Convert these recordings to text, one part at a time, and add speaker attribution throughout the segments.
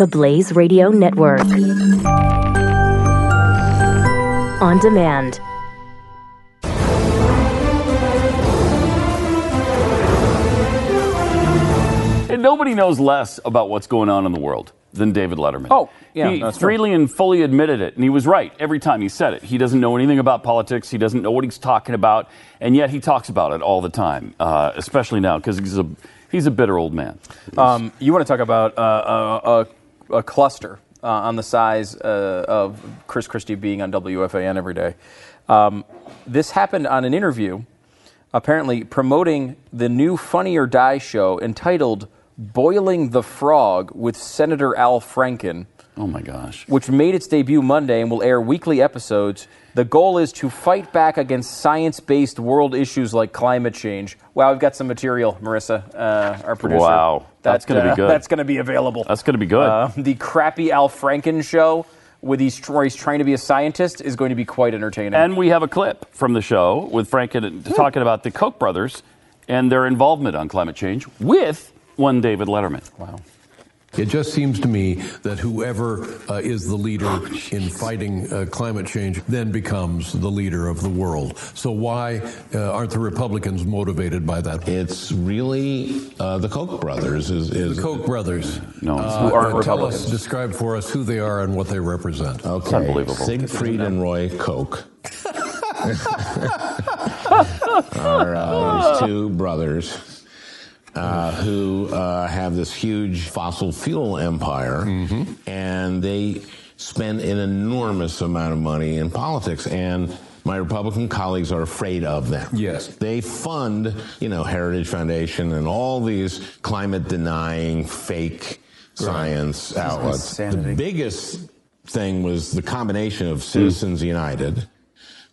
Speaker 1: the Blaze Radio Network. On demand.
Speaker 2: And nobody knows less about what's going on in the world than David Letterman.
Speaker 3: Oh, yeah,
Speaker 2: He
Speaker 3: that's true.
Speaker 2: freely and fully admitted it, and he was right every time he said it. He doesn't know anything about politics. He doesn't know what he's talking about, and yet he talks about it all the time, uh, especially now because he's a he's a bitter old man.
Speaker 3: Um, you want to talk about uh, a, a, a cluster uh, on the size uh, of Chris Christie being on WFAN every day. Um, this happened on an interview, apparently promoting the new Funny or Die show entitled "Boiling the Frog" with Senator Al Franken.
Speaker 2: Oh my gosh!
Speaker 3: Which made its debut Monday and will air weekly episodes. The goal is to fight back against science-based world issues like climate change. Wow, we've got some material, Marissa, uh, our producer.
Speaker 2: Wow, that's gonna be
Speaker 3: uh,
Speaker 2: good.
Speaker 3: That's going to be available.
Speaker 2: That's going to be good.
Speaker 3: Uh, the crappy Al Franken show, with he's, where he's trying to be a scientist, is going to be quite entertaining.
Speaker 2: And we have a clip from the show with Franken talking about the Koch brothers and their involvement on climate change with one David Letterman.
Speaker 3: Wow.
Speaker 4: It just seems to me that whoever uh, is the leader in fighting uh, climate change then becomes the leader of the world. So why uh, aren't the Republicans motivated by that?
Speaker 5: It's really uh, the Koch brothers. Is, is
Speaker 4: the Koch brothers.
Speaker 2: No,
Speaker 4: Uh,
Speaker 3: Who aren't
Speaker 4: uh, tell
Speaker 3: Republicans.
Speaker 4: us, describe for us who they are and what they represent.
Speaker 5: Okay.
Speaker 2: unbelievable.
Speaker 5: Siegfried and Roy Koch are uh, these two brothers uh, who uh, have this huge fossil fuel empire, and they spend an enormous amount of money in politics. And my Republican colleagues are afraid of them.
Speaker 4: Yes.
Speaker 5: They fund, you know, Heritage Foundation and all these climate denying fake science outlets. The biggest thing was the combination of Citizens United,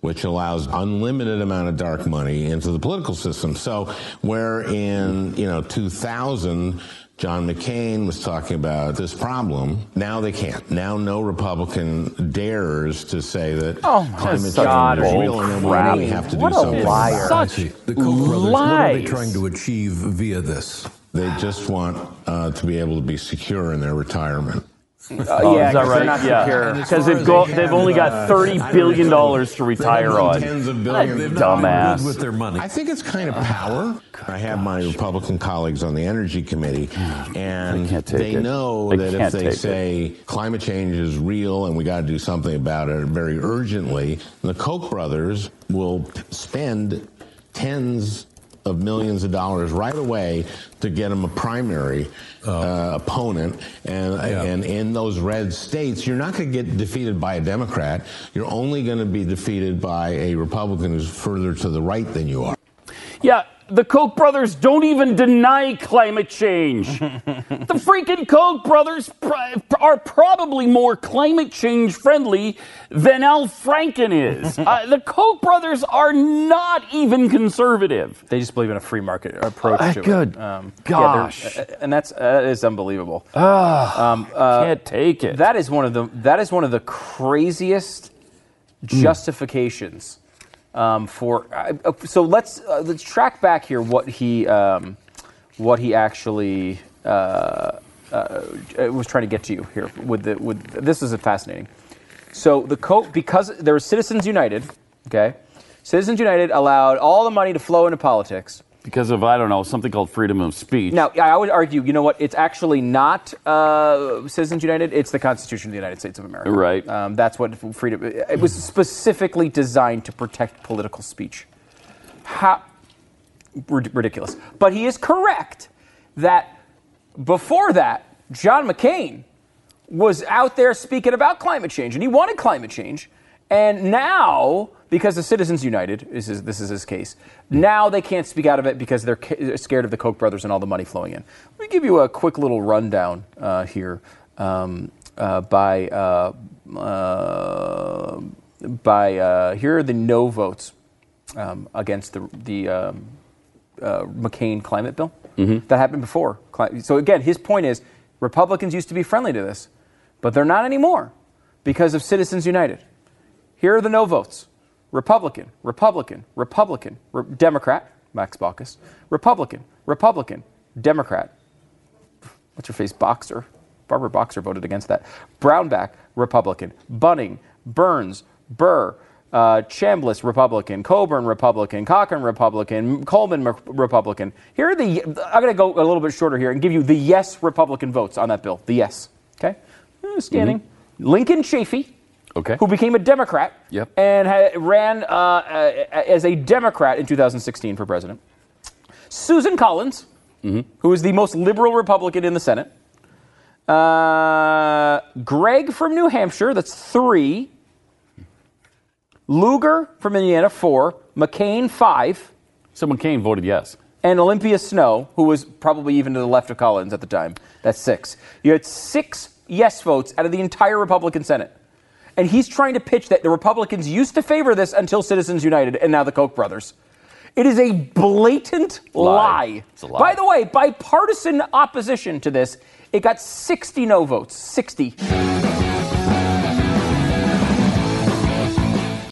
Speaker 5: which allows unlimited amount of dark money into the political system. So where in, you know, 2000, John McCain was talking about this problem. Now they can't. Now no Republican dares to say that
Speaker 3: Oh, my
Speaker 5: climate
Speaker 3: God.
Speaker 5: change is real and then we have to
Speaker 3: What
Speaker 5: do
Speaker 3: a
Speaker 5: something.
Speaker 3: liar.
Speaker 4: I
Speaker 2: Such.
Speaker 4: The Koch brothers, what are they trying to achieve via this?
Speaker 5: They just want uh, to be able to be secure in their retirement.
Speaker 3: Uh,
Speaker 2: Oh,
Speaker 3: yeah,
Speaker 2: is that
Speaker 3: 'cause they're
Speaker 2: right?
Speaker 3: not
Speaker 2: yeah.
Speaker 3: secure.
Speaker 4: And as
Speaker 2: Because they've, go,
Speaker 4: they
Speaker 2: they've
Speaker 4: have,
Speaker 2: only
Speaker 4: uh,
Speaker 2: got $30 billion to retire on.
Speaker 5: Tens of billions.
Speaker 4: They've not
Speaker 2: dumbass.
Speaker 4: good with their money.
Speaker 5: I think it's kind of power. I have my Republican colleagues on the Energy Committee, and
Speaker 2: They
Speaker 5: they know
Speaker 2: They
Speaker 5: that if they
Speaker 2: take it.
Speaker 5: say climate change is real and we got to do something about it very urgently, the Koch brothers will spend tens of millions of dollars right away to get him a primary uh, opponent. And,
Speaker 4: Yeah.
Speaker 5: and in those red states, you're not going to get defeated by a Democrat. You're only going to be defeated by a Republican who's further to the right than you are.
Speaker 2: Yeah, the Koch brothers don't even deny climate change. the freaking Koch brothers pr- are probably more climate change friendly than Al Franken is. uh, the Koch brothers are not even conservative.
Speaker 3: They just believe in a free market approach
Speaker 2: Ah,
Speaker 3: to
Speaker 2: good
Speaker 3: it. Um,
Speaker 2: gosh.
Speaker 3: yeah, and that's that is unbelievable.
Speaker 2: Can't take it.
Speaker 3: That is one of the that is one of the craziest justifications um, for. Uh, uh, so let's uh, let's track back here what he um, what he actually uh, uh, was trying to get to you here with the with this is fascinating. So the co- because there was Citizens United, okay, Citizens United allowed all the money to flow into politics.
Speaker 2: Because of, I don't know, something called freedom of speech.
Speaker 3: Now, I would argue, you know what? It's actually not uh, Citizens United. It's the Constitution of the United States of America.
Speaker 2: Right.
Speaker 3: Um, that's what freedom. It was specifically designed to protect political speech. How rid- ridiculous! But he is correct that before that, John McCain was out there speaking about climate change, and he wanted climate change. And now, because of Citizens United, this is, this is his case, now they can't speak out of it because they're scared of the Koch brothers and all the money flowing in. Let me give you a quick little rundown uh, here um, uh, by, uh, uh, by uh, here are the no votes um, against the, the um, uh, McCain climate bill. That happened before. So again, his point is Republicans used to be friendly to this, but they're not anymore because of Citizens United. Here are the no votes: Republican, Republican, Republican, Re- Democrat, Max Baucus, Republican, Republican, Democrat. What's your face, Boxer? Barbara Boxer voted against that. Brownback, Republican. Bunning, Burns, Burr, uh, Chambliss, Republican. Coburn, Republican. Cochran, Republican. Coleman, Re- Republican. Here are the. I'm going to go a little bit shorter here and give you the yes Republican votes on that bill. The yes. Okay? Scanning. Lincoln Chafee,
Speaker 2: Okay.
Speaker 3: who became a Democrat
Speaker 2: Yep.
Speaker 3: and ha- ran uh, uh, as a Democrat in 2016 for president. Susan Collins, who is the most liberal Republican in the Senate. Uh, Gregg from New Hampshire, that's three. Lugar from Indiana, four. McCain, five.
Speaker 2: So McCain voted yes.
Speaker 3: And Olympia Snowe, who was probably even to the left of Collins at the time, that's six. You had six yes votes out of the entire Republican Senate. And he's trying to pitch that the Republicans used to favor this until Citizens United and now the Koch brothers. It is a blatant
Speaker 2: Lie.
Speaker 3: lie.
Speaker 2: It's a lie.
Speaker 3: By the way, bipartisan opposition to this, it got 60 no votes. 60.